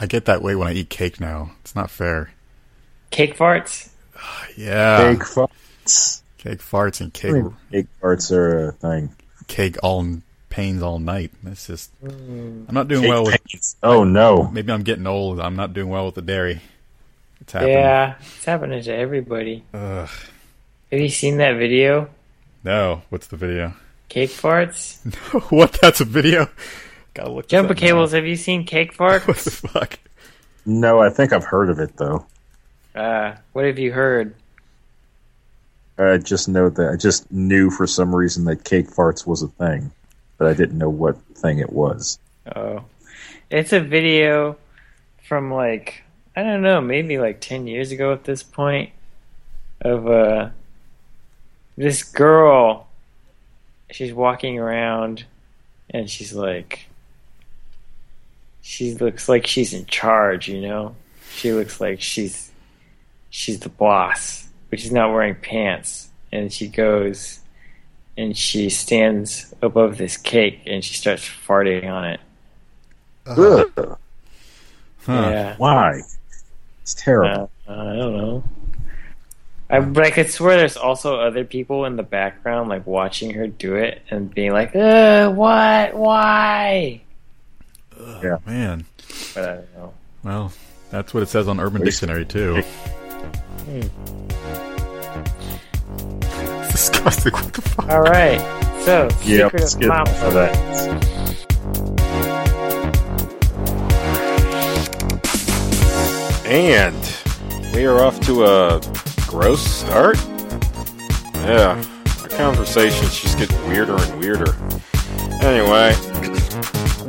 I get that way when I eat cake now. It's not fair. Cake farts? Yeah. Cake farts. Cake farts and I cake mean, cake farts are a thing. cake all pains all night. That's just Mm. I'm not doing Cake well with pains. Oh no. maybe I'm getting old. I'm not doing well with the dairy. It's happening. Yeah, it's happening to everybody. Ugh. Have you seen that video? No, what's the video? Cake farts? what? That's a video? Gotta look. Jumper up now. cables, have you seen cake farts? What the fuck? No, I think I've heard of it though. uh, what have you heard? I just know that I just knew for some reason that cake farts was a thing, but I didn't know what thing it was. Oh. It's a video from like I don't know, maybe like 10 years ago at this point of uh this girl she's walking around and she's like she looks like she's in charge, you know? She looks like she's she's the boss, but she's not wearing pants. And she goes and she stands above this cake and she starts farting on it. Ugh, Huh. Yeah. why? It's terrible. Uh, I don't know. I, but I could swear there's also other people in the background, like watching her do it and being like, "Uh, what? Why?" Man. But I don't know. Well, that's what it says on Urban Dictionary too. It's disgusting. What the fuck? All right. So, yeah, secret let's of get mom. that. And we are off to a gross start. Yeah, our conversations just get weirder and weirder. Anyway,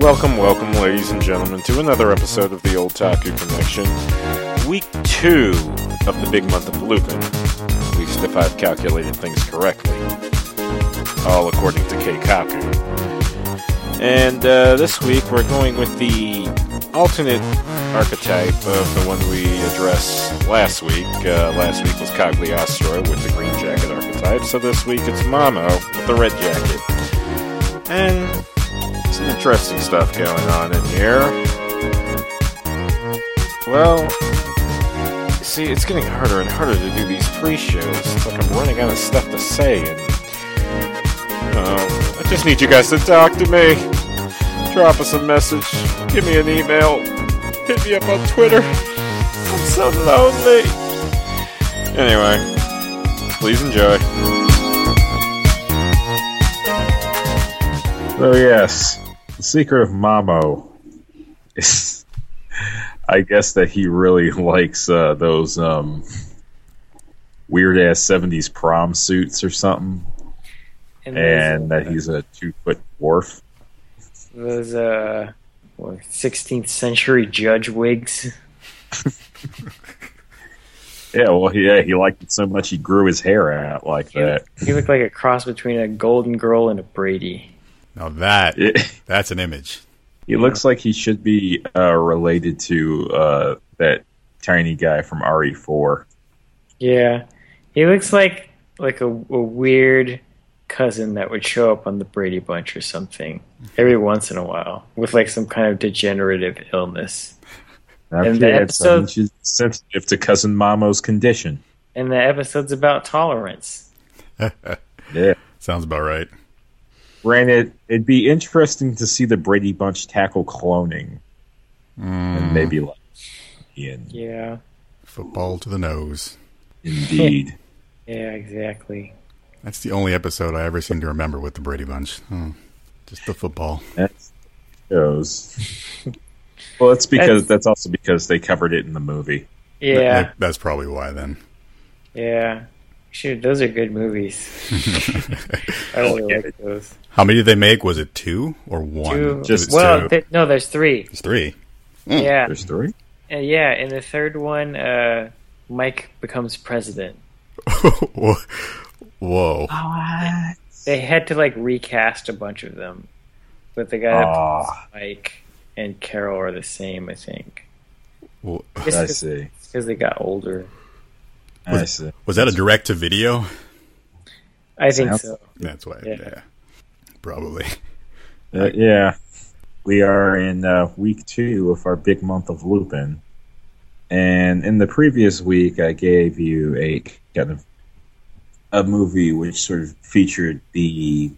welcome, welcome, ladies and gentlemen, to another episode of the Old Taku Connection. Week two of the big month of Lupin. At least if I've calculated things correctly. All according to Keikaku. And uh, this week we're going with the alternate archetype of the one we addressed last week. Uh, last week was Cagliostro with the green jacket archetype, so this week it's Mamo with the red jacket. And interesting stuff going on in here. Well, see, it's getting harder and harder to do these pre-shows. It's like I'm running out of stuff to say, and uh, I just need you guys to talk to me. Drop us a message. Give me an email. Hit me up on Twitter. I'm so lonely. Anyway, please enjoy. So yes, the secret of Mamo is, I guess that he really likes uh, those um, weird ass '70s prom suits or something, And and that he's a two foot dwarf. those uh, what, 16th century judge wigs. Yeah, well, yeah, he liked it so much he grew his hair out like He, that. he looked like a cross between a Golden Girl and a Brady. Now that It- that's an image. he looks like he should be uh, related to uh, that tiny guy from RE4. Yeah, he looks like like a, a weird cousin that would show up on the Brady Bunch or something every once in a while with like some kind of degenerative illness. Now, And the episode- need you sensitive to cousin Mamo's condition. And the episode's about tolerance. Yeah. Sounds about right. Granted, it'd be interesting to see the Brady Bunch tackle cloning, and maybe like Ian. Yeah, Football to the nose. Indeed. yeah, exactly. That's the only episode I ever seem to remember with the Brady Bunch. Hmm. Just the football. that shows. Well, it's because That's- that's also because they covered it in the movie. Yeah, That- that's probably why then. yeah. Shoot, those are good movies. I really like those. How many did they make? Was it two or one? Two, Just well, two. th- no, there's three. it's three. Yeah, There's three. Uh, yeah. In the third one, uh, Mike becomes president. Whoa. What? They had to like recast a bunch of them, but the guy that Aw. plays Mike and Carol are the same, I think, Well, I see. because they got older. I see. Was that a direct to video? I think Sounds- so. That's why. Yeah. Yeah. Probably. Uh, yeah. we are in uh, week two of our big month of Lupin. And in the previous week, I gave you a kind of a movie which sort of featured the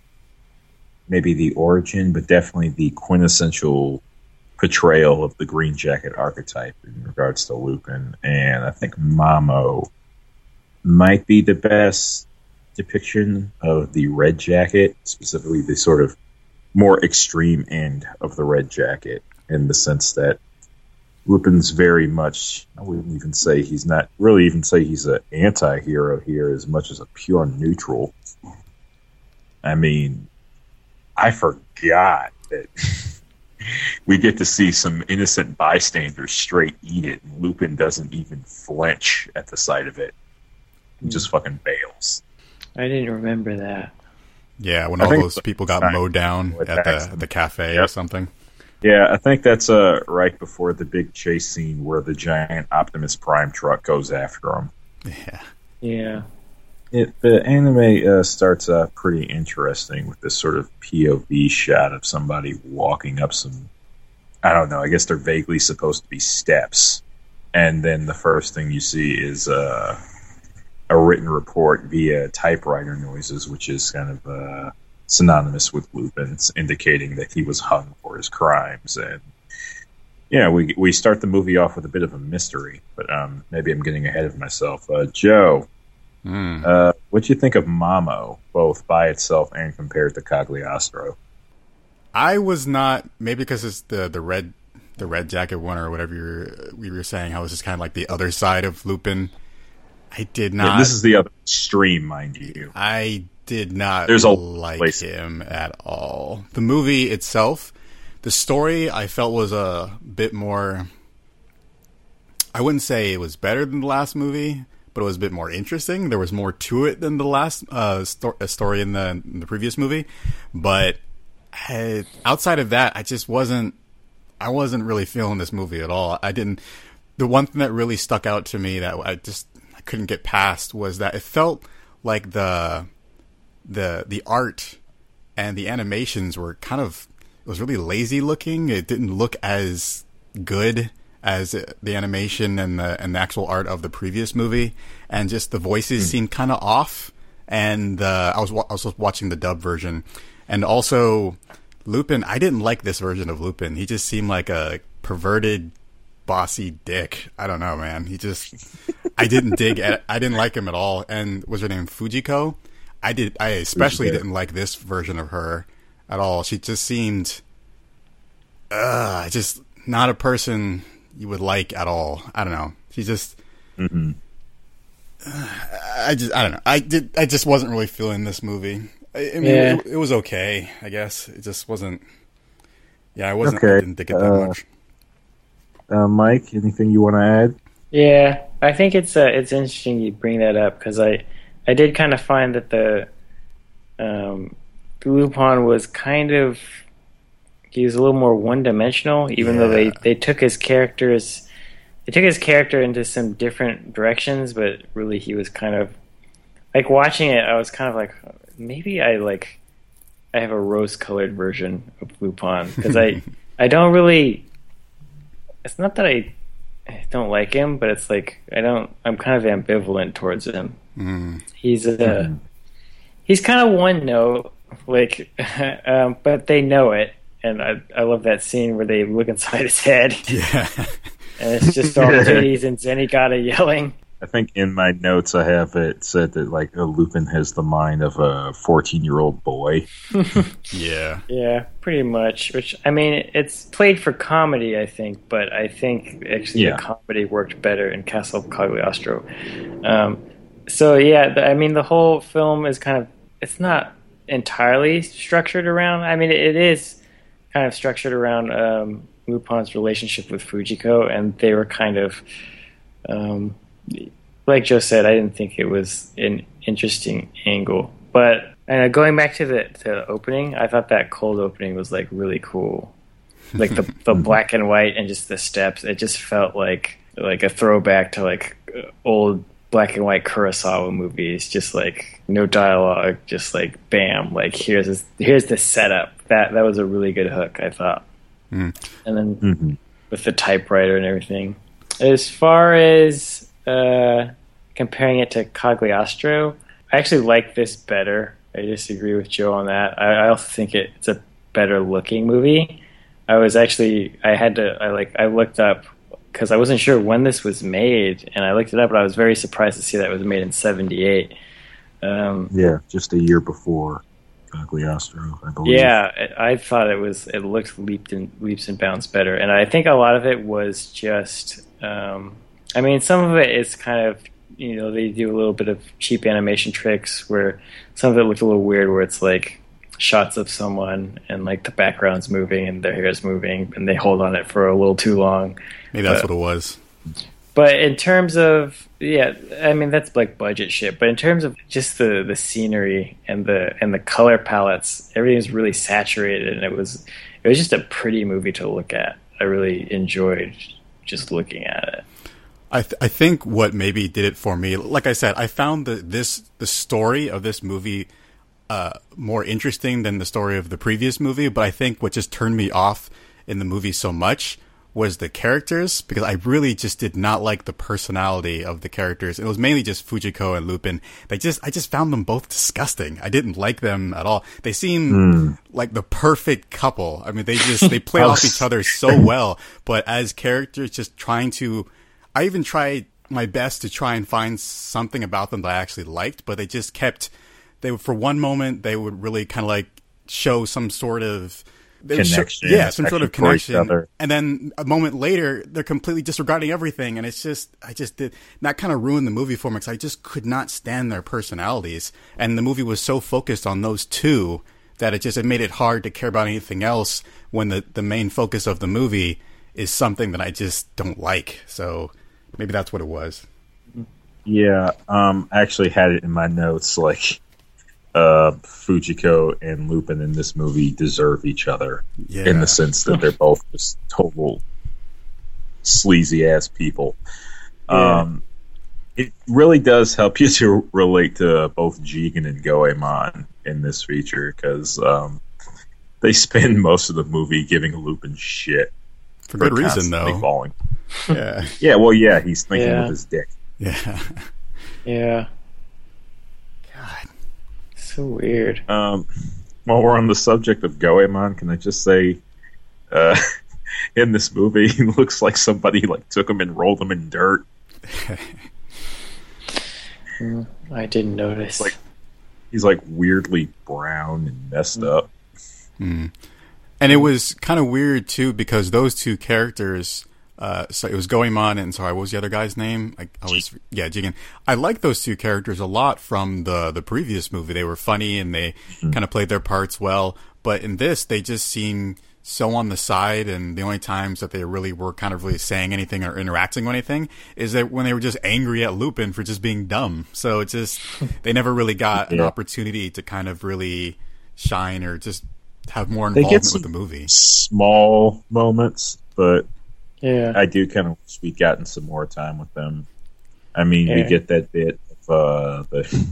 maybe the origin, but definitely the quintessential portrayal of the green jacket archetype in regards to Lupin. And I think Mamo might be the best depiction of the red jacket, specifically the sort of more extreme end of the red jacket, in the sense that Lupin's very much, I wouldn't even say he's not really even say he's an anti hero here as much as a pure neutral. I mean, I forgot that we get to see some innocent bystanders straight eat it, and Lupin doesn't even flinch at the sight of it. He just fucking bails. I didn't remember that. Yeah, when I all those people got mowed down at the accident. the cafe or something. Yeah, I think that's uh, right before the big chase scene where the giant Optimus Prime truck goes after him. Yeah. Yeah. It, the anime uh, starts off pretty interesting with this sort of POV shot of somebody walking up some. I don't know. I guess they're vaguely supposed to be steps, and then the first thing you see is uh, a written report via typewriter noises, which is kind of uh, synonymous with Lupin's, indicating that he was hung for his crimes. And yeah, we we start the movie off with a bit of a mystery, but um, maybe I'm getting ahead of myself. Uh, Joe. Mm. Uh, what do you think of Mamo, both by itself and compared to Cagliostro? I was not maybe because it's the the red the red jacket one or whatever you're, we were saying. I was just kind of like the other side of Lupin. I did not. this is the other extreme, mind you. I did not There's a like place- him at all. The movie itself, the story I felt was a bit more. I wouldn't say it was better than the last movie, but it was a bit more interesting. There was more to it than the last uh, sto- uh, story in the in the previous movie, but uh, outside of that, I just wasn't. I wasn't really feeling this movie at all. I didn't. The one thing that really stuck out to me that I just I couldn't get past was that it felt like the the the art and the animations were kind of it was really lazy looking. It didn't look as good as the animation and the and the actual art of the previous movie, and just the voices seemed kind of off. And uh, I was wa- I was watching the dub version, and also Lupin. I didn't like this version of Lupin. He just seemed like a perverted, bossy dick. I don't know, man. He just I didn't dig. At, I didn't like him at all. And was her name Fujiko? I did. I especially Fujiko. didn't like this version of her at all. She just seemed, uh, just not a person you would like at all. I don't know. She just. I just. I don't know. I did. I just wasn't really feeling this movie. I, I mean, Yeah. it, it was okay. I guess it just wasn't. Yeah, I wasn't. Okay. I didn't dig it that uh, much. Uh, Mike, anything you want to add? Yeah, I think it's uh, it's interesting you bring that up because I I did kind of find that the um, Lupin was kind of he was a little more one dimensional, even though they they took his characters they took his character into some different directions, but really he was kind of like watching it. I was kind of like maybe I like I have a rose colored version of Lupin because I I don't really. It's not that I I don't like him, but it's like I don't. I'm kind of ambivalent towards him. Mm. He's a he's kind of one note, like, um, but they know it, and I I love that scene where they look inside his head, Yeah. and it's just all titties and Zenny Zenigata yelling. I think in my notes I have it said that like Lupin has the mind of a 14 year old boy. yeah. Yeah, pretty much. Which I mean, it's played for comedy, I think, but I think actually Yeah. the comedy worked better in Castle Cagliostro. Um, so yeah, the, I mean, the whole film is kind of it's not entirely structured around. I mean, it is kind of structured around um, Lupin's relationship with Fujiko, and they were kind of. Um, like Joe said, I didn't think it was an interesting angle. But uh, going back to the to the opening, I thought that cold opening was like really cool. Like the the black and white and just the steps. It just felt like like a throwback to like old black and white Kurosawa movies. Just like no dialogue, just like bam. Like here's this, here's the setup. That that was a really good hook. I thought. and then Mhm. with the typewriter and everything. As far as uh, comparing it to Cagliostro, I actually like this better. I disagree with Joe on that. I, I also think it, it's a better looking movie. I was actually I had to I like I looked up because I wasn't sure when this was made, and I looked it up, and I was very surprised to see that it was made in '78. Um, Yeah, just a year before Cagliostro, I believe. yeah, I I thought it was. It looked leaped and leaps and bounds better, and I think a lot of it was just. Um, I mean, some of it is kind of you know they do a little bit of cheap animation tricks where some of it looked a little weird, where it's like shots of someone and like the background's moving and their hair is moving, and they hold on it for a little too long. Maybe that's But- what it was. But in terms of yeah, I mean that's like budget shit. But in terms of just the the scenery and the and the color palettes, everything's really saturated, and it was it was just a pretty movie to look at. I really enjoyed just looking at it. I th- I think what maybe did it for me, like I said, I found the this the story of this movie uh, more interesting than the story of the previous movie. But I think what just turned me off in the movie so much was the characters because I really just did not like the personality of the characters. It was mainly just Fujiko and Lupin. They just I just found them both disgusting. I didn't like them at all. They seem like the perfect couple. I mean, they just they play off each other so well, but as characters just trying to I even tried my best to try and find something about them that I actually liked, but they just kept they would for one moment they would really kind of like show some sort of would show- Connection, yeah, some sort of affection for each connection, and then a moment later they're completely disregarding everything, and it's just I just did that kind of ruined the movie for me because I just could not stand their personalities, and the movie was so focused on those two that it just it made it hard to care about anything else when the the main focus of the movie is something that I just don't like. So maybe that's what it was. Yeah, um, I actually had it in my notes like uh, Fujiko and Lupin in this movie deserve each other Yeah. in the sense that they're both just total sleazy ass people. Yeah. Um, it really does help you to relate to both Jigen and Goemon in this feature because um, they spend most of the movie giving Lupin shit For good reason though. Falling. Yeah. Yeah, well, yeah, he's thinking Yeah. with his dick. Yeah. Yeah, God. so weird. Um, while we're on the subject of Goemon, can I just say, uh, in this movie, he looks like somebody like took him and rolled him in dirt. I didn't notice. Like- He's like weirdly brown and messed up. And it was kind of weird too because those two characters, uh, so it was Goemon and sorry, what was the other guy's name? I always, yeah, Jigen. I like those two characters a lot from the the previous movie. They were funny and they kind of played their parts well. But in this, they just seem so on the side, and the only times that they really were kind of really saying anything or interacting with anything is that when they were just angry at Lupin for just being dumb. So it just they never really got an opportunity to kind of really shine or just have more involvement with the movie. Small moments, but yeah, I do kind of wish we'd gotten some more time with them. I mean, we get that bit of uh, the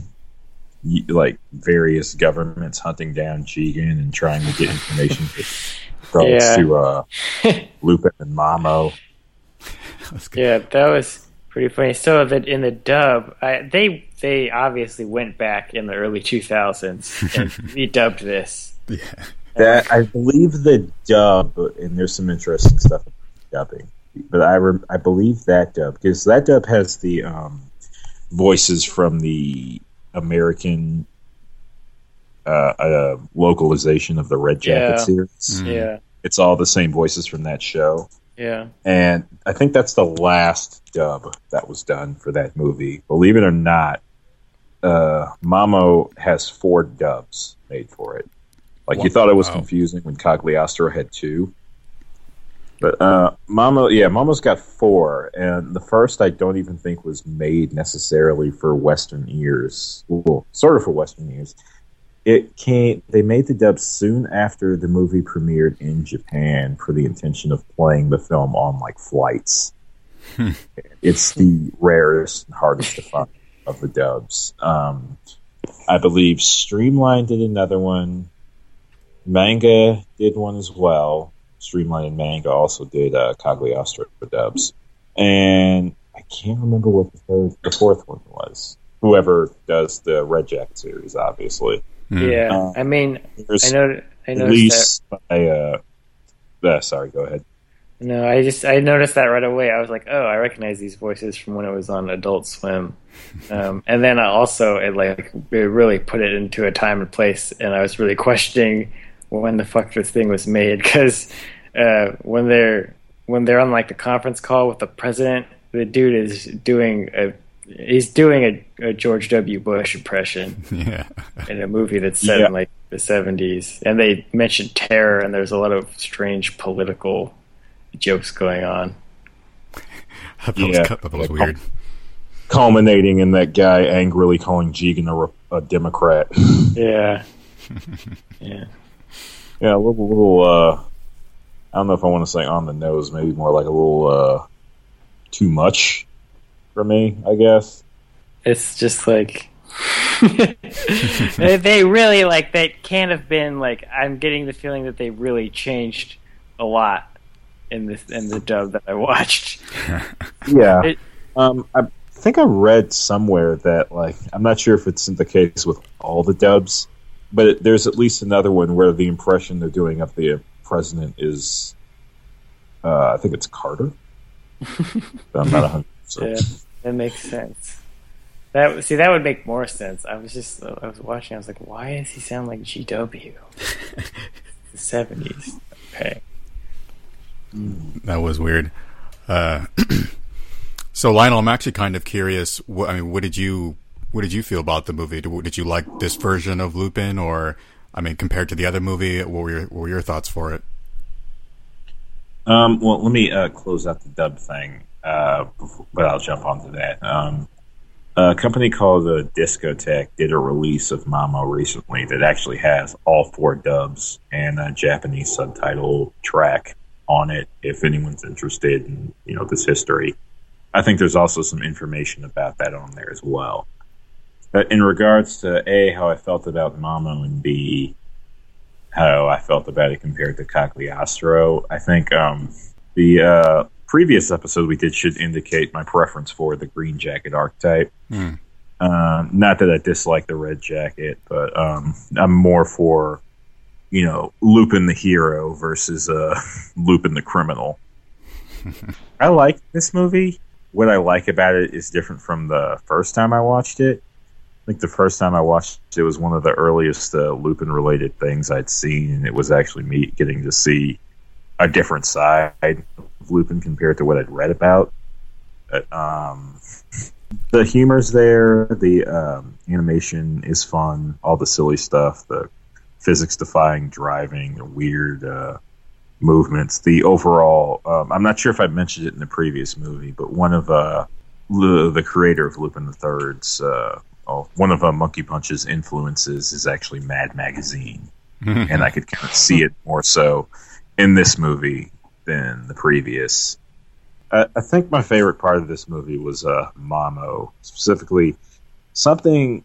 like various governments hunting down Jigen and trying to get information from Yeah. to uh, Lupin and Mamo. That's yeah, that was pretty funny. So that in the dub, I, they they obviously went back in the early 2000s and redubbed this. Yeah. That I believe the dub, and there's some interesting stuff about dubbing, but I rem- I believe that dub because that dub has the um, voices from the American uh, uh, localization of the Red Jacket Yeah. series. Mm. Yeah, It's all the same voices from that show, yeah, and I think that's the last dub that was done for that movie. Believe it or not, uh, Mamo has four dubs made for it. Like you thought it was Wow. confusing when Cagliostro had two. But uh Mamo yeah, Mamo's got four, and the first I don't even think was made necessarily for Western ears. Well, sort of for Western ears. It came they made the dub soon after the movie premiered in Japan for the intention of playing the film on like flights. it's the rarest and hardest to find of the dubs. Um I believe Streamline did another one. Manga did one as well. Streamline Manga also did uh, Cagliostro for dubs, and I can't remember what the third, the fourth one was. Whoever does the Red Jacket series, obviously. Hmm. Yeah, Uh, I mean, I know, I at noticed least by. Uh, uh, sorry, go ahead. No, I just I noticed that right away. I was like, oh, I recognize these voices from when it was on Adult Swim, um, and then I also it like it really put it into a time and place, and I was really questioning when the fuck this thing was made because uh, when they're when they're on like a conference call with the president, the dude is doing a he's doing a, a George W. Bush impression. Yeah. in a movie that's set Yeah. in like the 70s and they mention terror and there's a lot of strange political jokes going on I thought, Yeah. it was, I thought it was Yeah. weird. Culminating in that guy angrily calling Jigen a, a Democrat. yeah yeah Yeah, a little, little. Uh, I don't know if I want to say on the nose. Maybe more like a little uh, too much for me. I guess. it's just like they, they really like that can't have been like i'm getting the feeling that they really changed a lot in this in the dub that i watched Yeah. It- um, I think I read somewhere that like I'm not sure if it's the case with all the dubs, but it, there's at least another one where the impression they're doing of the president is, uh, I think it's Carter. I'm not a hundred yeah that makes sense that see that would make more sense i was just i was watching i was like why does he sound like gw the 70s okay That was weird. Uh, so Lionel, I'm actually kind of curious. What, I mean, what did you what did you feel about the movie? Did, did you like this version of Lupin, or I mean, compared to the other movie, what were your, what were your thoughts for it? Um, well, let me uh, close out the dub thing, uh, before, but I'll jump onto that. Um, a company called uh, Discotek did a release of Mamo recently that actually has all four dubs and a Japanese subtitle track on it. If anyone's interested in you know this history, I think there's also some information about that on there as well. But in regards to a how I felt about Mamo and b how I felt about it compared to Cagliostro. I think um, the uh, previous episode we did should indicate my preference for the green jacket archetype. Um, not that I dislike the red jacket, but um, I'm more for you know Lupin the hero versus uh, Lupin the criminal. I like this movie. What I like about it is different from the first time I watched it. I think the first time I watched it was one of the earliest uh, Lupin related things I'd seen, and it was actually me getting to see a different side of Lupin compared to what I'd read about. But, um, the humor's there, the um, animation is fun, all the silly stuff, the physics defying driving, the weird uh, movements, the overall. Um, I'm not sure if I mentioned it in the previous movie, but one of uh, the, creator of Lupin the Third's. Uh, oh, one of uh, Monkey Punch's influences is actually Mad Magazine, and I could kind of see it more so in this movie than the previous. I, I think my favorite part of this movie was uh, Mamo, specifically something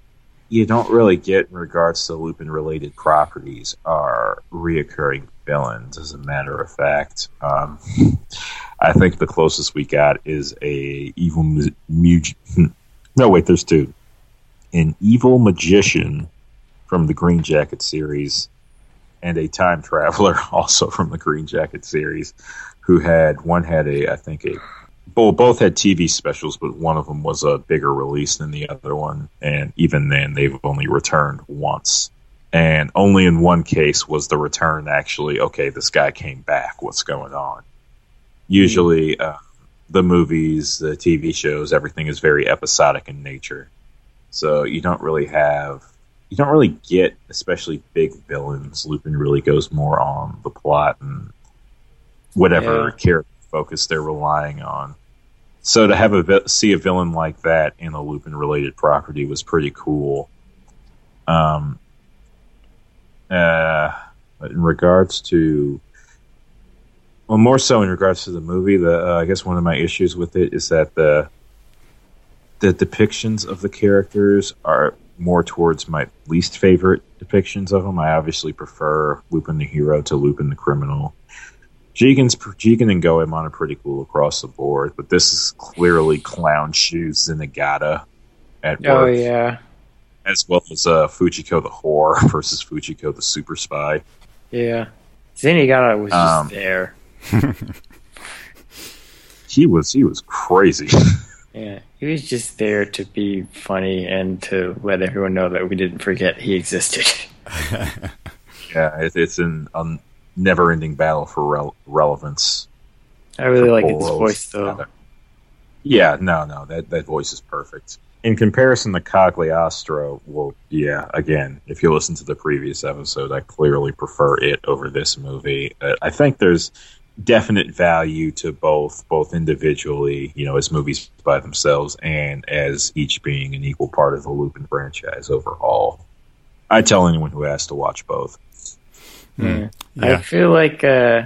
you don't really get in regards to Lupin related properties are reoccurring villains. As a matter of fact, um, I think the closest we got is a evil mu- mu- no wait, there's two an evil magician from the Green Jacket series and a time traveler also from the Green Jacket series who had one had a I think a well, both had TV specials, but one of them was a bigger release than the other one, and even then, they've only returned once. And only in one case was the return actually okay. This guy came back. What's going on? Usually, uh, the movies, the TV shows, everything is very episodic in nature. So you don't really have, you don't really get, especially big villains. Lupin really goes more on the plot and whatever Yeah. character focus they're relying on. So to have a see a villain like that in a Lupin related property was pretty cool. Um, uh, in regards to, well, more so in regards to the movie, the uh, I guess one of my issues with it is that the the depictions of the characters are more towards my least favorite depictions of them. I obviously prefer Lupin the hero to Lupin the criminal Jigen's Jigen and Goemon are pretty cool across the board, but this is clearly clown shoes Zenigata at work, Oh yeah, as well as uh, Fujiko the whore versus Fujiko the super spy. yeah. Zenigata was just Um, there. He was he was crazy. Yeah, he was just there to be funny and to let everyone know that we didn't forget he existed. yeah, it, it's an a never-ending battle for rel- relevance. I really like his voice though. Yeah, no, no, that that voice is perfect. In comparison to Cagliostro, well, yeah, again, if you listen to the previous episode, I clearly prefer it over this movie. Uh, I think there's definite value to both, both individually, you know, as movies by themselves, and as each being an equal part of the Lupin franchise overall. I tell anyone who has to watch both. Yeah. I feel like uh,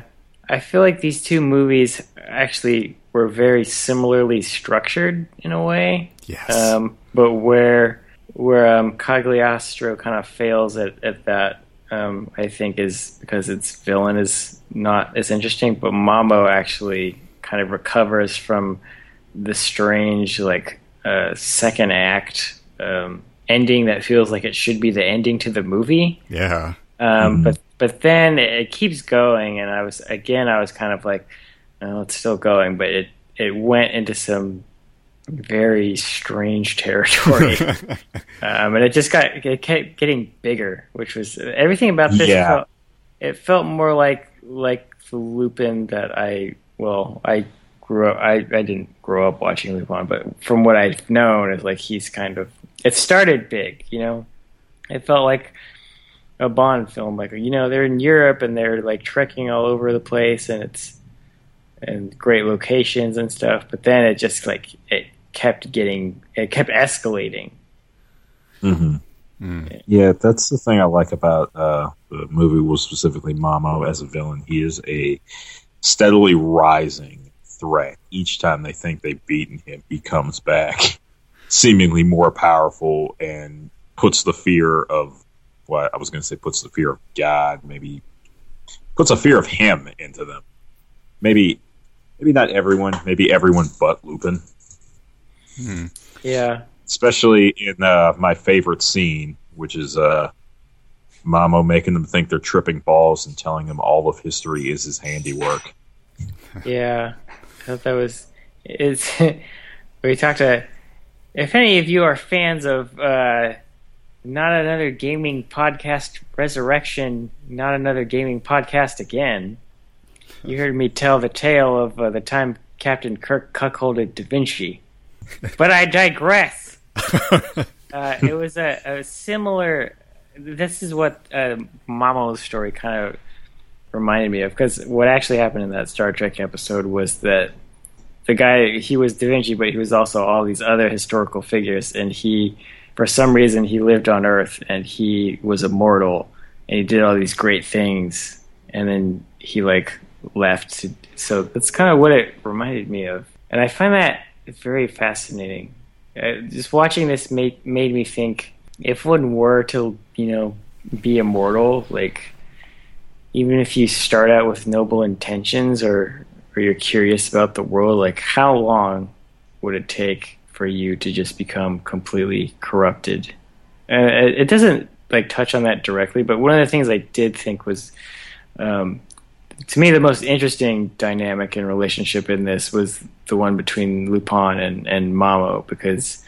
I feel like these two movies actually were very similarly structured in a way. Yes. Um, but where where um, Cagliostro kind of fails at, at that, um, I think, is because its villain is not as interesting. But Mamo actually kind of recovers from the strange, like, uh, second act um, ending that feels like it should be the ending to the movie. yeah. Um, But but then it, it keeps going, and I was again I was kind of like, oh, it's still going, but it it went into some very strange territory, um, and it just got it kept getting bigger, which was everything about this. Yeah. Felt, it felt more like like the Lupin that I well I grew up I, I didn't grow up watching Lupin, but from what I've known is like he's kind of it started big, you know. It felt like a Bond film. Like you know, they're in Europe and they're like trekking all over the place, and it's and great locations and stuff. But then it just like it kept getting, it kept escalating. hmm Mm. Yeah, that's the thing I like about uh, the movie was specifically Mamo as a villain. He is a steadily rising threat. Each time they think they've beaten him, he comes back, seemingly more powerful, and puts the fear of what I was going to say puts the fear of God, maybe puts a fear of him into them. Maybe, maybe not everyone, maybe everyone but Lupin Yeah, especially in uh, my favorite scene, which is uh, Mamo making them think they're tripping balls and telling them all of history is his handiwork. yeah. I thought that was it's. we talked to. If any of you are fans of uh, not another gaming podcast resurrection, not another gaming podcast again, you heard me tell the tale of uh, the time Captain Kirk cuckolded Da Vinci. But I digress. uh, it was a, a similar. This is what uh, Mamo's story kind of reminded me of because what actually happened in that Star Trek episode was that the guy he was Da Vinci, but he was also all these other historical figures, and he, for some reason, he lived on Earth and he was immortal and he did all these great things, and then he like left. So that's kind of what it reminded me of, and I find that very fascinating. Uh, just watching this made made me think if one were to you know be immortal, like even if you start out with noble intentions or or you're curious about the world, like how long would it take for you to just become completely corrupted? And it, it doesn't like touch on that directly, but one of the things I did think was, um, to me, the most interesting dynamic and relationship in this was the one between Lupin and and Mamo because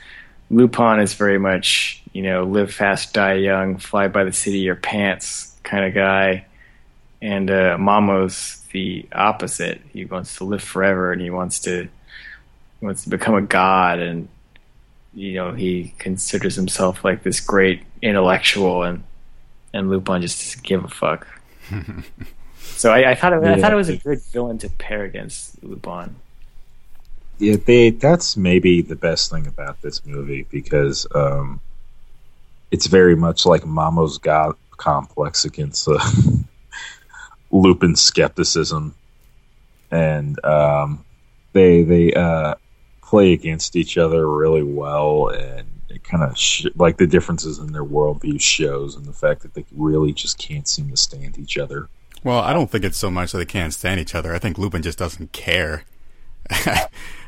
Lupin is very much you know live fast, die young, fly by the seat of your pants kind of guy and uh, Mamo's the opposite. He wants to live forever, and he wants to he wants to become a god, and you know he considers himself like this great intellectual, and and Lupin just doesn't give a fuck. so I, I thought it, I thought it was a good villain to pair against Lupin. Yeah, they, that's maybe the best thing about this movie because um, it's very much like Mamo's God complex against uh, Lupin's skepticism, and um, they they uh, play against each other really well, and it kind of sh- like the differences in their worldview shows, and the fact that they really just can't seem to stand each other. Well, I don't think it's so much that they can't stand each other. I think Lupin just doesn't care.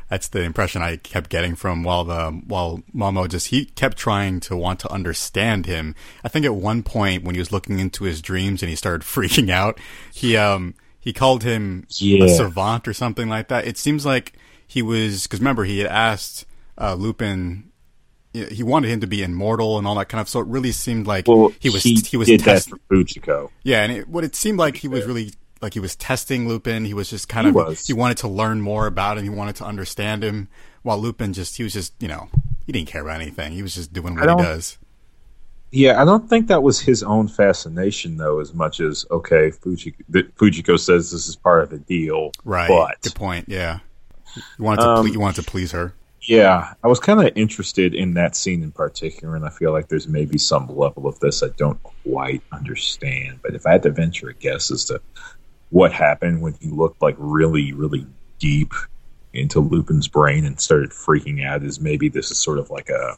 That's the impression I kept getting from while the while Mamo just he kept trying to want to understand him. I think at one point when he was looking into his dreams and he started freaking out, he um he called him Yeah. a savant or something like that. It seems like he was because remember he had asked uh, Lupin. He wanted him to be immortal and all that kind of. So it really seemed like Well, he was he, he was did test, for Fujiko. yeah, and it, what it seemed like he was really like he was testing Lupin. He was just kind He of was. he wanted to learn more about him. He wanted to understand him. While Lupin just he was just you know he didn't care about anything. He was just doing what he does. Yeah, I don't think that was his own fascination though, as much as okay, Fuji, that Fujiko says this is part of the deal, Right. But Good point. Yeah. You wanted to Um, ple- you wanted to please her. Yeah, I was kind of interested in that scene in particular, and I feel like there's maybe some level of this I don't quite understand. But if I had to venture a guess as to what happened when he looked like really, really deep into Lupin's brain and started freaking out, is maybe this is sort of like a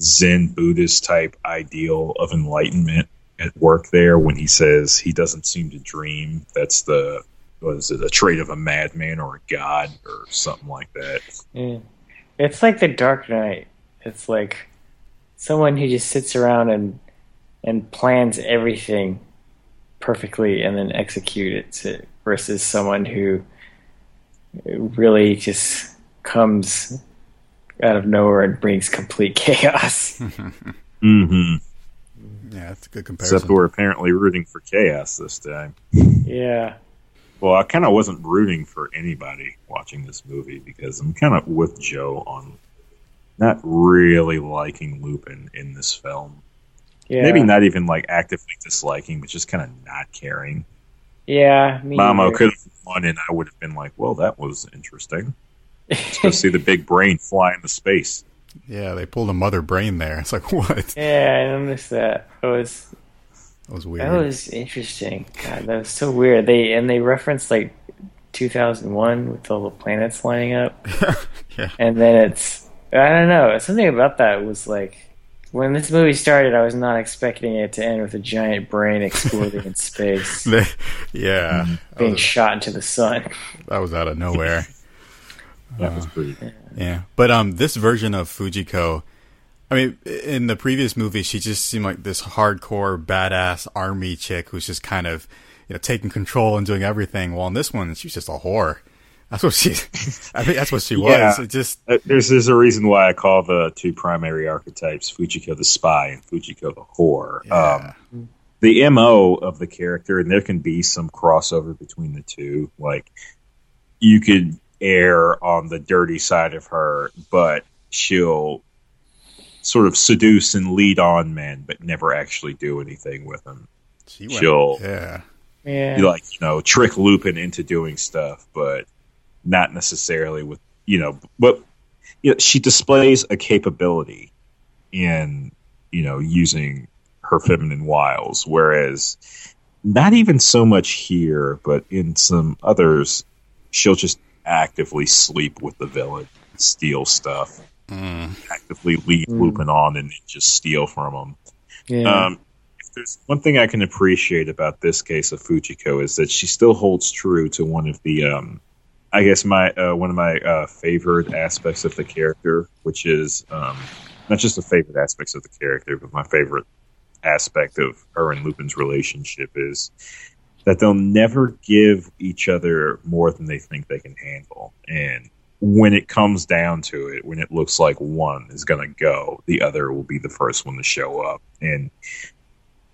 Zen Buddhist type ideal of enlightenment at work there when he says he doesn't seem to dream. That's the was it, a trait of a madman or a god or something like that. Yeah. It's like the Dark Knight. It's like someone who just sits around and and plans everything perfectly and then executes it versus someone who really just comes out of nowhere and brings complete chaos. Mm-hmm. Yeah, that's a good comparison. Except we're apparently rooting for chaos this time. yeah. Well, I kind of wasn't rooting for anybody watching this movie because I'm kind of with Joe on not really liking Lupin in this film. Yeah. Maybe not even like actively disliking, but just kind of not caring. Yeah. Me Mamo could have won, and I would have been like, "Well, that was interesting." Let's go see the big brain fly into space. yeah, they pulled a mother brain there. It's like what? yeah, I noticed that. It was That was weird. That was interesting. God, that was so weird. They and they referenced like 2001 with all the planets lining up, yeah. and then it's I don't know. Something about that was like when this movie started, I was not expecting it to end with a giant brain exploding in space, They- yeah. Being was, shot into the sun. that was out of nowhere. That was pretty. Yeah, but um, this version of Fujiko, I mean, in the previous movie, she just seemed like this hardcore badass army chick who's just kind of, you know, taking control and doing everything. Well, in this one, she's just a whore. That's what she. I think that's what she was. It just Uh, There's there's a reason why I call the two primary archetypes Fujiko the spy and Fujiko the whore. Yeah. Um, the mo of the character, and there can be some crossover between the two. Like you could err on the dirty side of her, but she'll sort of seduce and lead on men, but never actually do anything with them. she went. She'll Yeah, Yeah, like you know trick Lupin into doing stuff, but not necessarily with you know. But you know, she displays a capability in you know using her feminine wiles, whereas not even so much here, but in some others, she'll just actively sleep with the villain, steal stuff, mm, actively lead Mm. Lupin on, and just steal from him. yeah. Um, there's one thing I can appreciate about this case of Fujiko is that she still holds true to one of the, um, I guess my uh, one of my uh, favorite aspects of the character, which is um, not just the favorite aspects of the character, but my favorite aspect of her and Lupin's relationship is that they'll never give each other more than they think they can handle, and when it comes down to it, when it looks like one is going to go, the other will be the first one to show up. And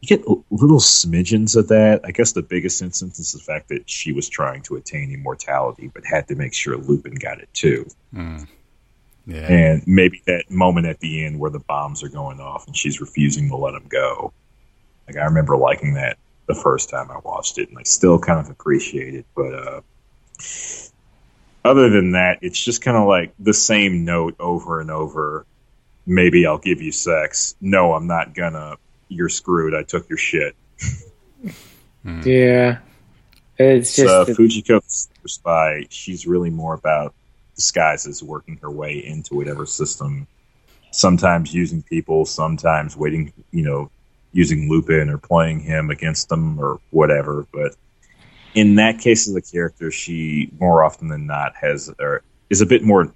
you get little smidgens of that. I guess the biggest instance is the fact that she was trying to attain immortality, but had to make sure Lupin got it too. mm. yeah. And maybe that moment at the end where the bombs are going off and she's refusing to let him go. Like I remember liking that the first time I watched it, and I still kind of appreciate it. But uh, other than that, it's just kind of like the same note over and over. Maybe I'll give you sex. No, I'm not gonna. You're screwed. I took your shit. Hmm. yeah. It's just so the- Fujiko Spy, she's really more about disguises, working her way into whatever system. Sometimes using people, sometimes waiting, you know, using Lupin or playing him against them or whatever. But in that case of the character, she more often than not has or is a bit more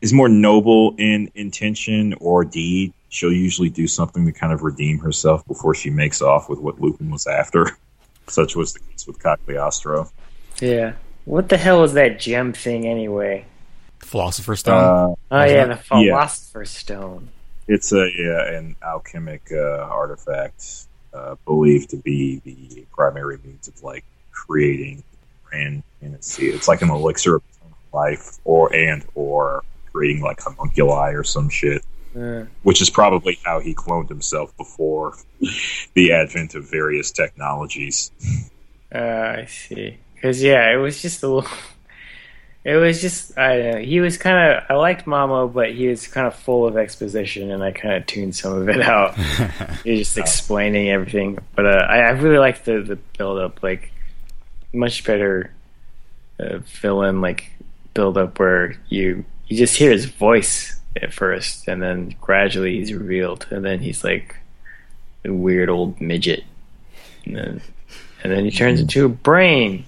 is more noble in intention or deed. She'll usually do something to kind of redeem herself before she makes off with what Lupin was after. Such was the case with Cagliostro. Yeah. What the hell was that gem thing anyway? Philosopher's Stone. Uh, Oh yeah, the Yeah. Philosopher's Stone. It's a yeah, an alchemic uh, artifact uh, believed to be the primary means of like creating and fantasy. It's like an elixir of life, or and or creating like homunculi or some shit. Which is probably how he cloned himself before the advent of various technologies. uh, I see. Because yeah, it was just a little. It was just I don't know. He was kind of I liked Mamo, but he was kind of full of exposition, and I kind of tuned some of it out. he was just explaining everything, but uh, I, I really liked the the build up, like much better uh, villain like build up where you you just hear his voice at first, and then gradually he's revealed, and then he's like a weird old midget, and then and then he turns into a brain,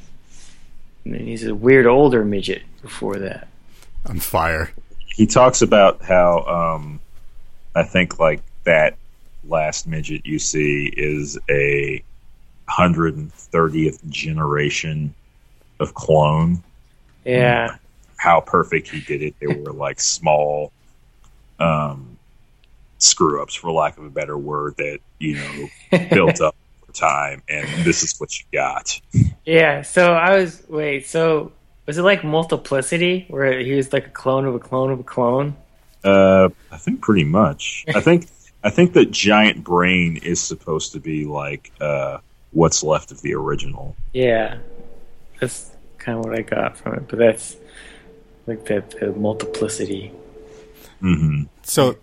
and then he's a weird older midget before that. on fire. he talks about how um, I think like that last midget you see is a hundred and thirtieth generation of clone. Yeah, How perfect he did it! They were like small um, screw ups, for lack of a better word, that you know built up over time, and this is what you got. yeah. So I was wait. So was it like multiplicity, where he was like a clone of a clone of a clone? Uh, I think pretty much. I think I think that giant brain is supposed to be like uh, what's left of the original. Yeah, that's kind of what I got from it. But that's like that the multiplicity. hmm So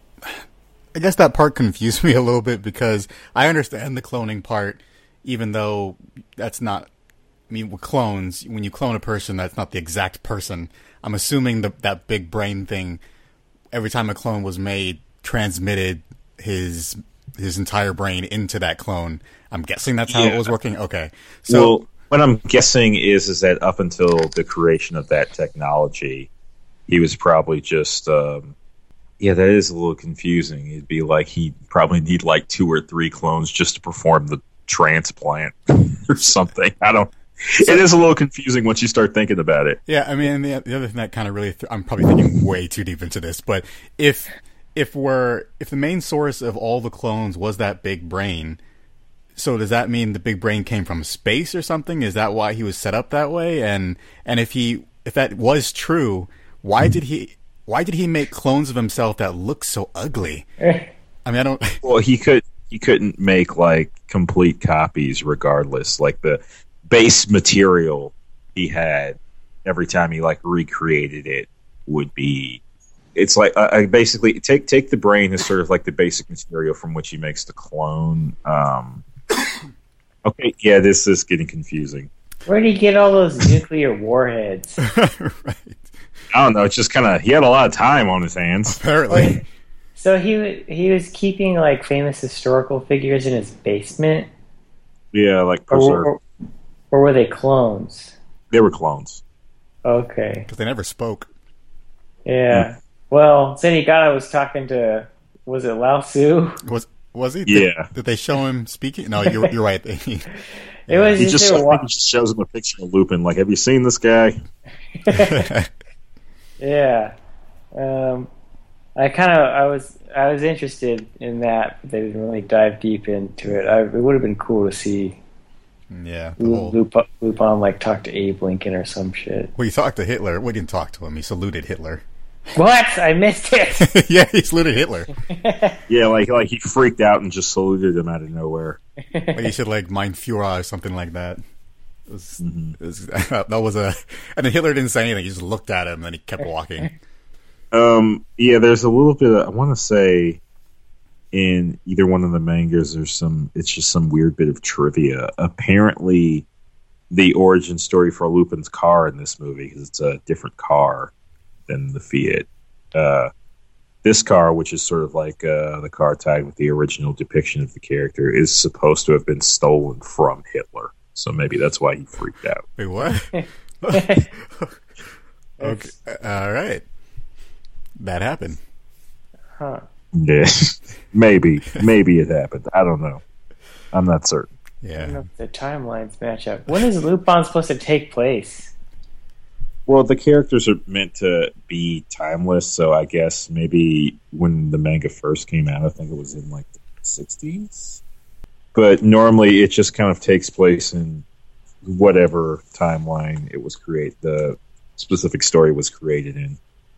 I guess that part confused me a little bit because I understand the cloning part, even though that's not. I mean, with clones, when you clone a person, that's not the exact person. I'm assuming that that big brain thing, every time a clone was made, transmitted his his entire brain into that clone. I'm guessing that's how it was working. Okay, so well, what I'm guessing is is that up until the creation of that technology, he was probably just. Um, yeah, that is a little confusing. It'd be like he'd probably need like two or three clones just to perform the transplant or something. I don't. it is a little confusing once you start thinking about it. Yeah, I mean, the, the other thing that kind of really, th- I'm probably thinking way too deep into this, but if if we're if the main source of all the clones was that big brain, so does that mean the big brain came from space or something? Is that why he was set up that way? And and if he if that was true, why hmm. did he why did he make clones of himself that look so ugly? Eh. I mean, I don't. Well, he could he couldn't make like complete copies regardless. Like the base material he had every time he like recreated it would be it's like I I basically take take the brain as sort of like the basic material from which he makes the clone. Um, okay, yeah, this is getting confusing. Where did he get all those nuclear warheads? right. I don't know. It's just kind of he had a lot of time on his hands. Apparently, So he he was keeping like famous historical figures in his basement, Yeah, like preserved. or, or were they clones? They were clones. Okay, because they never spoke. yeah. Well, Zenigata was talking to was it Lao Tzu? Was was he? Yeah. Did, did they show him speaking? No, you're you're right. It was He just, just, they wa- he just shows him a picture of Lupin. Like, have you seen this guy? Yeah. Um, I kind of I was I was interested in that, but they didn't really dive deep into it. I, it would have been cool to see yeah. The whole, Lup, Lupin like talk to Abe Lincoln or some shit. well, he talked to Hitler. We didn't talk to him. He saluted Hitler. What? I missed it. yeah, he saluted Hitler. Yeah, like like he freaked out and just saluted him out of nowhere. Like he said like Mein Führer or something like that. It was, it was- that was a, and then Hitler didn't say anything. He just looked at him and then he kept walking. Um, yeah, there's a little bit. Of, I want to say in either one of the mangas, there's some. It's just some weird bit of trivia. Apparently, the origin story for Lupin's car in this movie, because it's a different car than the Fiat. Uh, this car, which is sort of like uh, the car tagged with the original depiction of the character, is supposed to have been stolen from Hitler. So maybe that's why he freaked out. Wait, what? okay, all right. That happened. Huh. Yeah, maybe, maybe it happened. I don't know. I'm not certain. I don't know Yeah. if the timelines match up. When is Lupin supposed to take place? Well, the characters are meant to be timeless, so I guess maybe when the manga first came out, I think it was in like the 60s. But normally it just kind of takes place in whatever timeline it was created, the specific story was created in.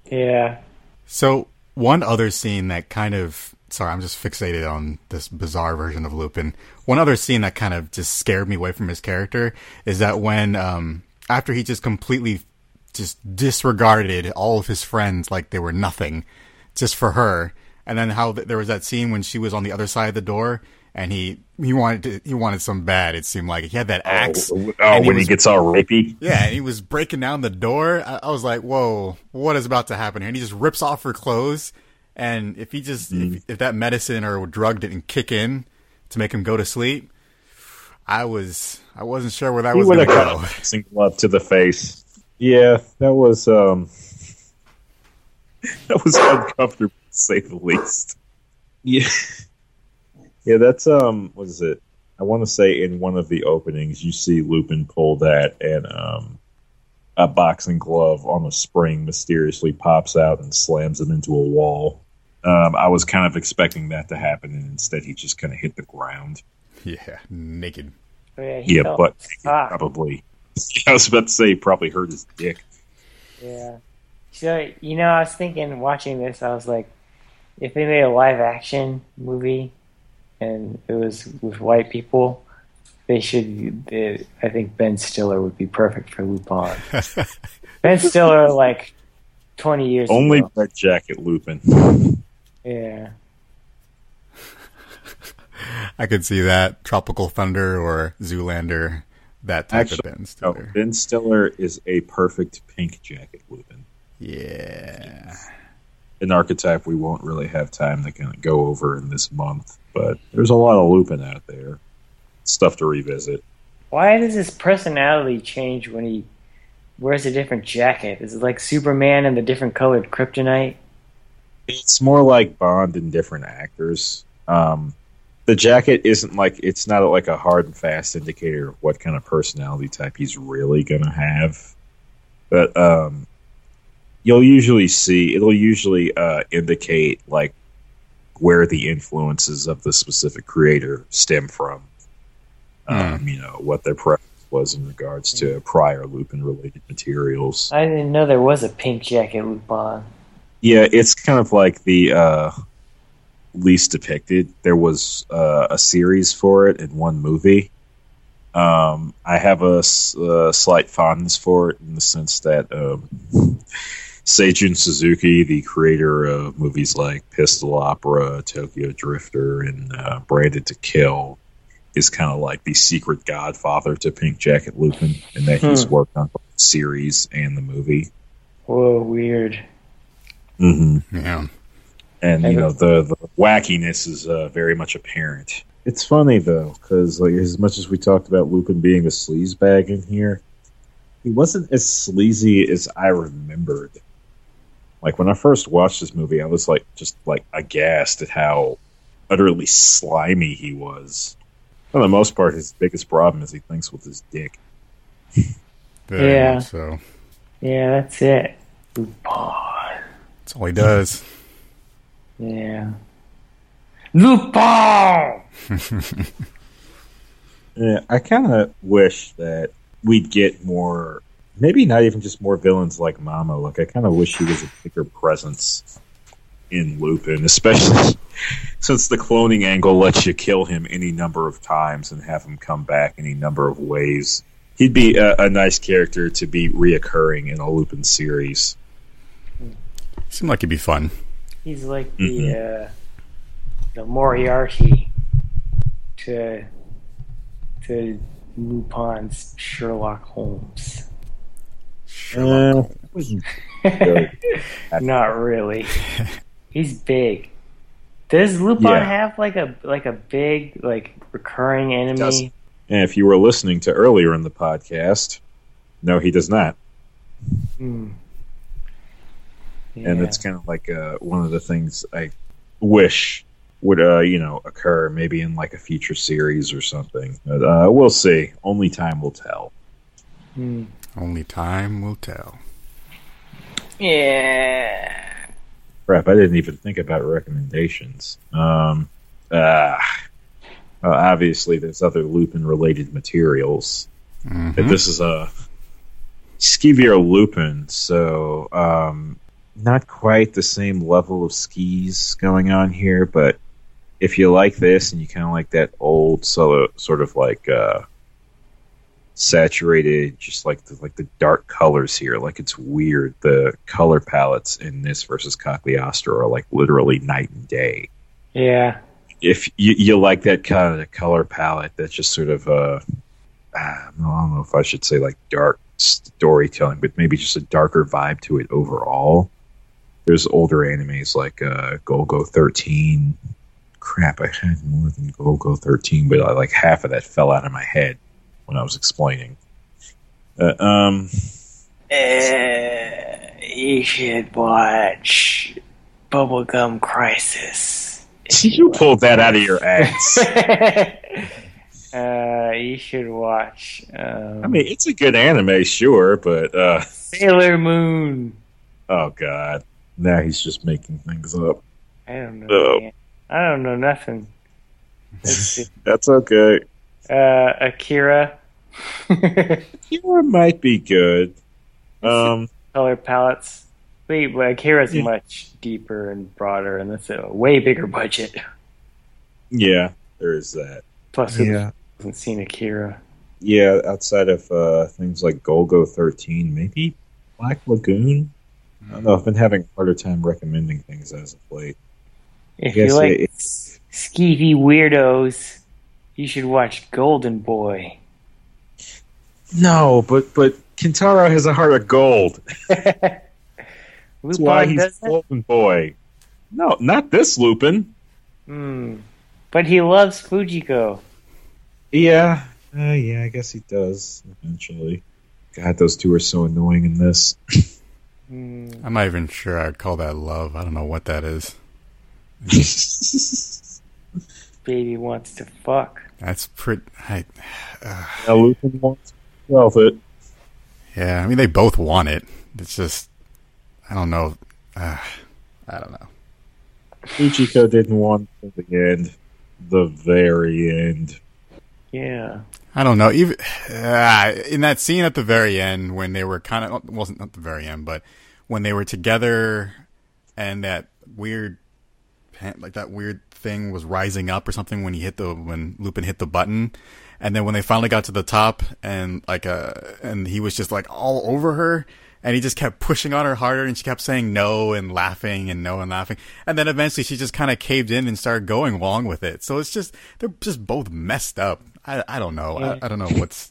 Yeah. So one other scene that kind of sorry, I'm just fixated on this bizarre version of Lupin. One other scene that kind of just scared me away from his character is that when um after he just completely just disregarded all of his friends like they were nothing just for her and then how th- there was that scene when she was on the other side of the door and he he wanted to, he wanted some bad it seemed like he had that oh, axe Oh, and when he, gets all rapey? yeah, and he was breaking down the door. I, I was like, "Whoa, what is about to happen here?" And he just rips off her clothes. And if he just if, mm. if that medicine or drug didn't kick in to make him go to sleep, I was I wasn't sure where that He was going to cut go. boxing glove to the face. Yeah, that was um, that was uncomfortable to say the least. Yeah, yeah, that's um, what is it? I want to say in one of the openings, you see Lupin pull that, and um, a boxing glove on a spring mysteriously pops out and slams him into a wall. Um, I was kind of expecting that to happen, and instead he just kind of hit the ground. Yeah, naked. Oh, yeah, Yeah, but probably. I was about to say he probably hurt his dick. Yeah. So you know, I was thinking watching this, I was like, if they made a live action movie and it was with white people, they should. They, I think Ben Stiller would be perfect for Lupin. ben Stiller, like twenty years Only ago. Red Jacket Lupin. Yeah. I could see that Tropical Thunder or Zoolander, that type Actually, of Ben No, Stiller. Ben Stiller is a perfect Pink Jacket Lupin. Yeah, An archetype we won't really have time to kind of go over in this month, but there's a lot of Lupin out there. Stuff to revisit. Why does his personality change when he wears a different jacket? Is it like Superman and the different colored kryptonite? It's more like Bond and different actors. Um, the jacket isn't like it's not like a hard and fast indicator of what kind of personality type he's really gonna have. But um, you'll usually see it'll usually uh, indicate like where the influences of the specific creator stem from. Um, you know what their preference was in regards to prior Lupin related materials. I didn't know there was a pink jacket Lupin. Yeah, it's kind of like the uh, least depicted. There was uh, a series for it in one movie. Um, I have a slight fondness for it in the sense that um, Seijun Suzuki, the creator of movies like Pistol Opera, Tokyo Drifter, and uh, Branded to Kill, is kind of like the secret godfather to Pink Jacket Lupin, and that he's Hmm. worked on both the series and the movie. Whoa, weird. Mm-hmm. yeah. And And you know the the wackiness is uh, very much apparent. It's funny though, because like as much as we talked about Lupin being a sleazebag in here, he wasn't as sleazy as I remembered. Like when I first watched this movie, I was like just like aghast at how utterly slimy he was. For the most part, his biggest problem is he thinks with his dick. Yeah. So Yeah, that's it. Lupin. that's all he does. Yeah. Lupin! Yeah, I kind of wish that we'd get more, maybe not even just more villains like Mamo. Like, I kind of wish he was a bigger presence in Lupin, especially since the cloning angle lets you kill him any number of times and have him come back any number of ways. He'd be a, a nice character to be reoccurring in a Lupin series. Seemed like it'd be fun. He's like the uh, the Moriarty to to Lupin's Sherlock Holmes. Sherlock Uh, wasn't really- He's big. Does Lupin Yeah. have like a like a big like recurring enemy? Does. And if you were listening to earlier in the podcast, no, he does not. Hmm. and it's kind of like uh, one of the things I wish would uh, you know occur maybe in like a future series or something. But, uh, we'll see. Only time will tell. Hmm. Only time will tell. Yeah. Crap! I didn't even think about recommendations. Um, ah, uh, obviously, there's other Lupin related materials. Mhm. But this is a Skeevier Lupin, so um, not quite the same level of skis going on here. But if you like this and you kind of like that old sort of, sort of like uh, saturated, just like the, like the dark colors here, like it's weird. The color palettes in this versus Cagliostro are like literally night and day Yeah. if you, you like that kind of color palette that's just sort of uh I don't know if I should say like dark storytelling, but maybe just a darker vibe to it overall. There's older animes like uh, Golgo 13. Crap, I had more than Golgo 13, but uh, like half of that fell out of my head when I was explaining. Uh, um, Uh, you should watch Bubblegum Crisis. you pulled that out of your ass. uh, you should watch. Um, I mean, it's a good anime, sure, but uh, Sailor Moon. oh god, now he's just making things up. I don't know. Man. I don't know nothing. That's okay. Uh, Akira. Akira might be good. Um, Color palettes. Wait, well, Akira's Yeah. much deeper and broader, and that's a way bigger budget. yeah, there is that. Plus, who Yeah, hasn't seen Akira? yeah. Outside of uh, things like Golgo thirteen, maybe Black Lagoon. I don't know. I've been having a harder time recommending things as of late. If you like it- skeevy weirdos, you should watch Golden Boy. No, but but Kintaro has a heart of gold. That's why he's. Golden Boy. No, not this Lupin. Hmm. But he loves Fujiko. Yeah, uh, yeah. I guess he does eventually. God, those two are so annoying in this. Hmm. I'm not even sure I'd call that love. I don't know what that is. Baby wants to fuck. That's pretty. I, now Lupin wants velvet. yeah, I mean they both want it. It's just I don't know. Uh, I don't know. Ichiko didn't want it to the end. The very end. Yeah. I don't know. Even uh, in that scene at the very end when they were kind of wasn't not the very end, but when they were together and that weird like that weird thing was rising up or something when he hit the when Lupin hit the button, and then when they finally got to the top and like uh and he was just like all over her. And he just kept pushing on her harder, and she kept saying no and laughing and no and laughing. And then eventually she just kind of caved in and started going along with it. So it's just, they're just both messed up. I, I don't know. I, I don't know what's,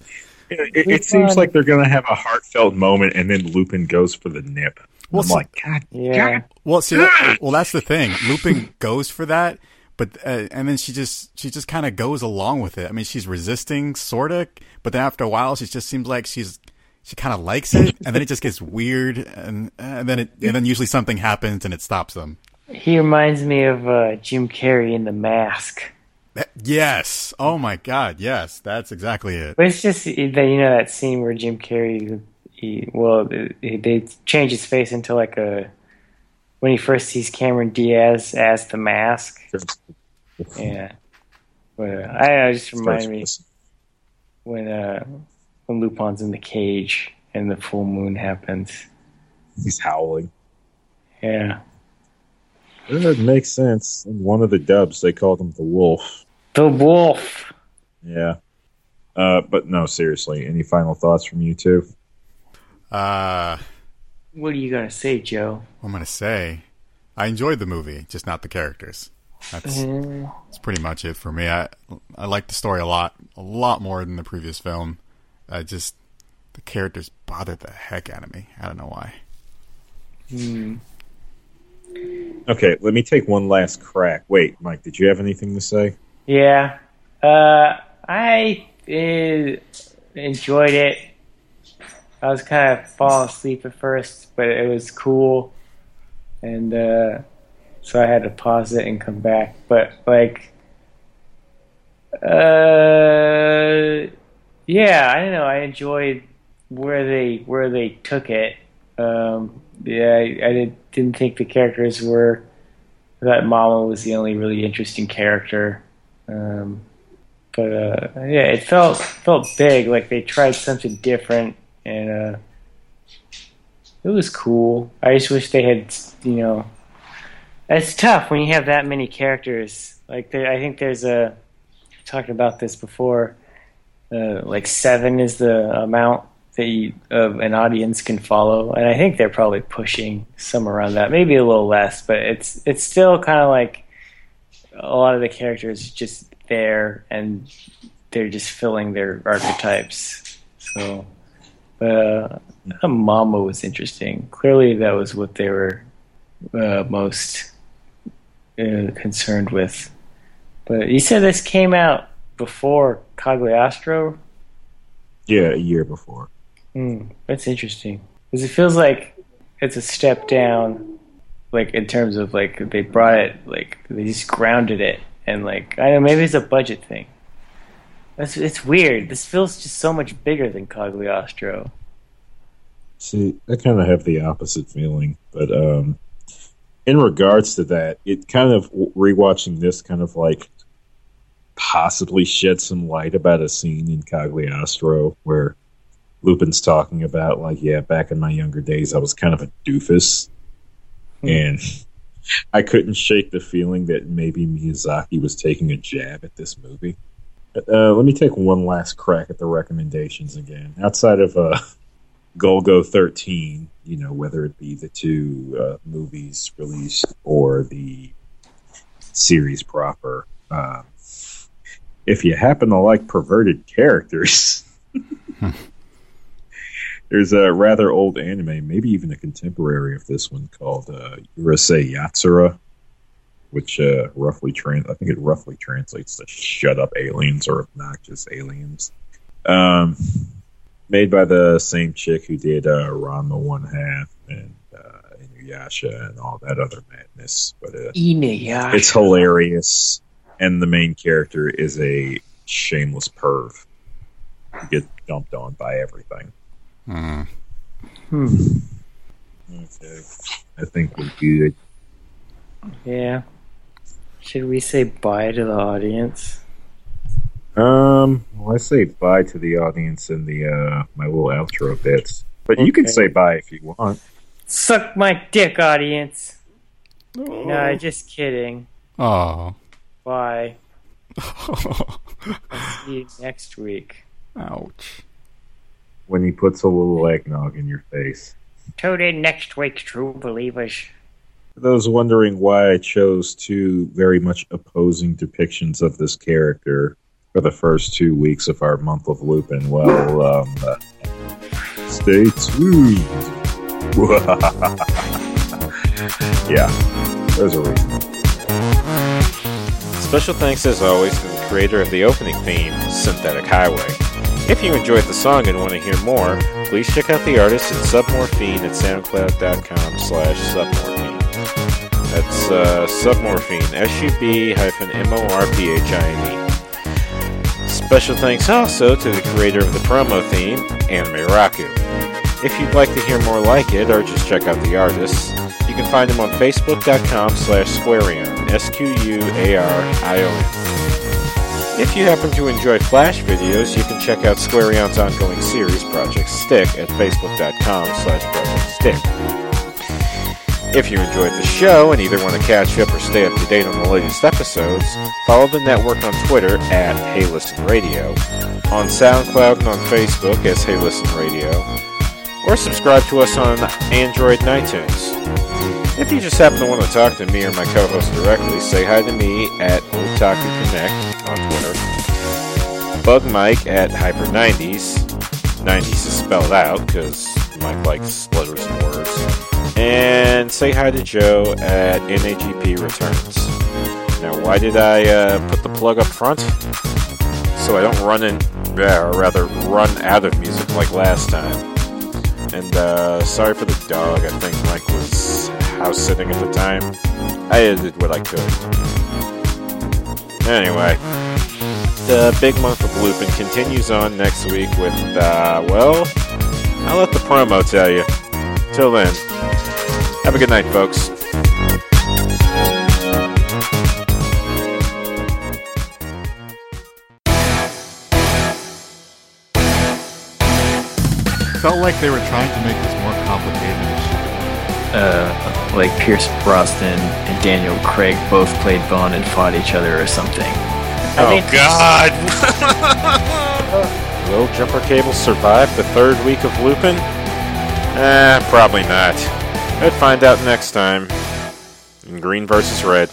It, it, it seems like they're going to have a heartfelt moment, and then Lupin goes for the nip. Well, I'm so- like, God, Yeah. God. Well, see, that, well, that's the thing. Lupin goes for that, but uh, and then she just she just kind of goes along with it. I mean, she's resisting, sorta, but then after a while, she just seems like she's she kind of likes it, and then it just gets weird, and and then it and then usually something happens and it stops them. He reminds me of uh, Jim Carrey in The Mask. That- yes. Oh my God. Yes, that's exactly it. But it's just that you know that scene where Jim Carrey, he, well, they they change his face into like a when he first sees Cameron Diaz as the mask. Yeah, but uh, I don't know, it just reminded me when uh, when Lupin's in the cage and the full moon happens. He's howling. Yeah, It makes sense. In one of the dubs, they called him the Wolf. The wolf. Yeah. Uh, but no, seriously. Any final thoughts from you two? Uh, What are you gonna say, Joe? I'm gonna say? I enjoyed the movie, just not the characters. That's Mm, that's pretty much it for me. I I like the story a lot, a lot more than the previous film. I just the characters bothered the heck out of me. I don't know why. hmm. Okay, let me take one last crack. Wait, Mike, did you have anything to say? Yeah, uh, I uh, enjoyed it. I was kind of falling asleep at first, but it was cool, and uh, so I had to pause it and come back. But like, uh, yeah, I don't know. I enjoyed where they where they took it. Um, yeah, I, I did, didn't think the characters were that Mamo was the only really interesting character. Um, but uh, yeah, it felt felt big, like they tried something different, and uh, it was cool. I just wish they had, you know, it's tough when you have that many characters. Like there, I think there's a talked about this before. Uh, like seven is the amount that you, an audience can follow, and I think they're probably pushing some around that, maybe a little less, but it's it's still kind of like a lot of the characters just there and they're just filling their archetypes. So, but uh, Mamo was interesting. Clearly, that was what they were uh, most uh, concerned with. But you said this came out before Cagliostro. Yeah, a year before. Mm, that's interesting because it feels like it's a step down, like in terms of like they brought it, like they just grounded it, and like I don't know, maybe it's a budget thing. That's it's weird. This feels just so much bigger than Cagliostro. See, I kind of have the opposite feeling, but um, in regards to that, it kind of rewatching this kind of like possibly shed some light about a scene in Cagliostro where Lupin's talking about like, yeah, back in my younger days, I was kind of a doofus. And I couldn't shake the feeling that maybe Miyazaki was taking a jab at this movie. Uh, let me take one last crack at the recommendations again. Outside of uh, Golgo 13, you know, whether it be the two uh, movies released or the series proper, uh, if you happen to like perverted characters, there's a rather old anime, maybe even a contemporary of this one called uh, Urusei Yatsura, which uh, roughly trans I think it roughly translates to "shut up aliens" or "obnoxious aliens." Um, made by the same chick who did uh, Ranma One Half and uh, Inuyasha and all that other madness. But uh, Inuyasha. it's hilarious, and the main character is a shameless perv. You get dumped on by everything. Mm. Hmm. Okay. I think we're good. Yeah. Should we say bye to the audience? Um, well, I say bye to the audience in the uh my little outro bits, but you can say bye if you want. Suck my dick, audience. No, just kidding. Oh. Bye. I'll see you next week. Ouch. When he puts a little eggnog in your face. Tune in next week, true believers. For those wondering why I chose two very much opposing depictions of this character for the first two weeks of our month of Lupin, well, um, uh, stay tuned. yeah, there's a reason. Special thanks as always to the creator of the opening theme, Synthetic Highway. If you enjoyed the song and want to hear more, please check out the artist at Submorphine at soundcloud.com slash submorphine. That's uh, Submorphine, S-U-B hyphen M-O-R-P-H-I-N-E. Special thanks also to the creator of the promo theme, Anime Raku. If you'd like to hear more like it or just check out the artists, you can find him on facebook.com slash squarion, S-Q-U-A-R-I-O-N. If you happen to enjoy Flash videos, you can check out Squarion's ongoing series, Project Stick, at facebook.com slash Project Stick. If you enjoyed the show and either want to catch up or stay up to date on the latest episodes, follow the network on Twitter at Hey Listen Radio, on SoundCloud and on Facebook as Hey Listen Radio, or subscribe to us on Android and iTunes. If you just happen to want to talk to me or my co-host directly, say hi to me at Otaku Connect. Bug Mike at Hyper90s. 90s is spelled out because Mike likes letters and words. and say hi to Joe at NAGP Returns. Now, why did I uh, put the plug up front? So I don't run in, or rather, run out of music like last time. And uh, sorry for the dog. I think Mike was house sitting at the time. I edited what I could. Anyway, the big month of Lupin continues on next week with, uh, well, I'll let the promo tell you. Till then, have a good night, folks. Felt like they were trying to make this more complicated than it should be. Uh, like Pierce Brosnan and Daniel Craig both played Bond and fought each other or something. Oh, God! Will Jumper Cable survive the third week of Lupin? Eh, probably not. I'd find out next time in Green versus Red.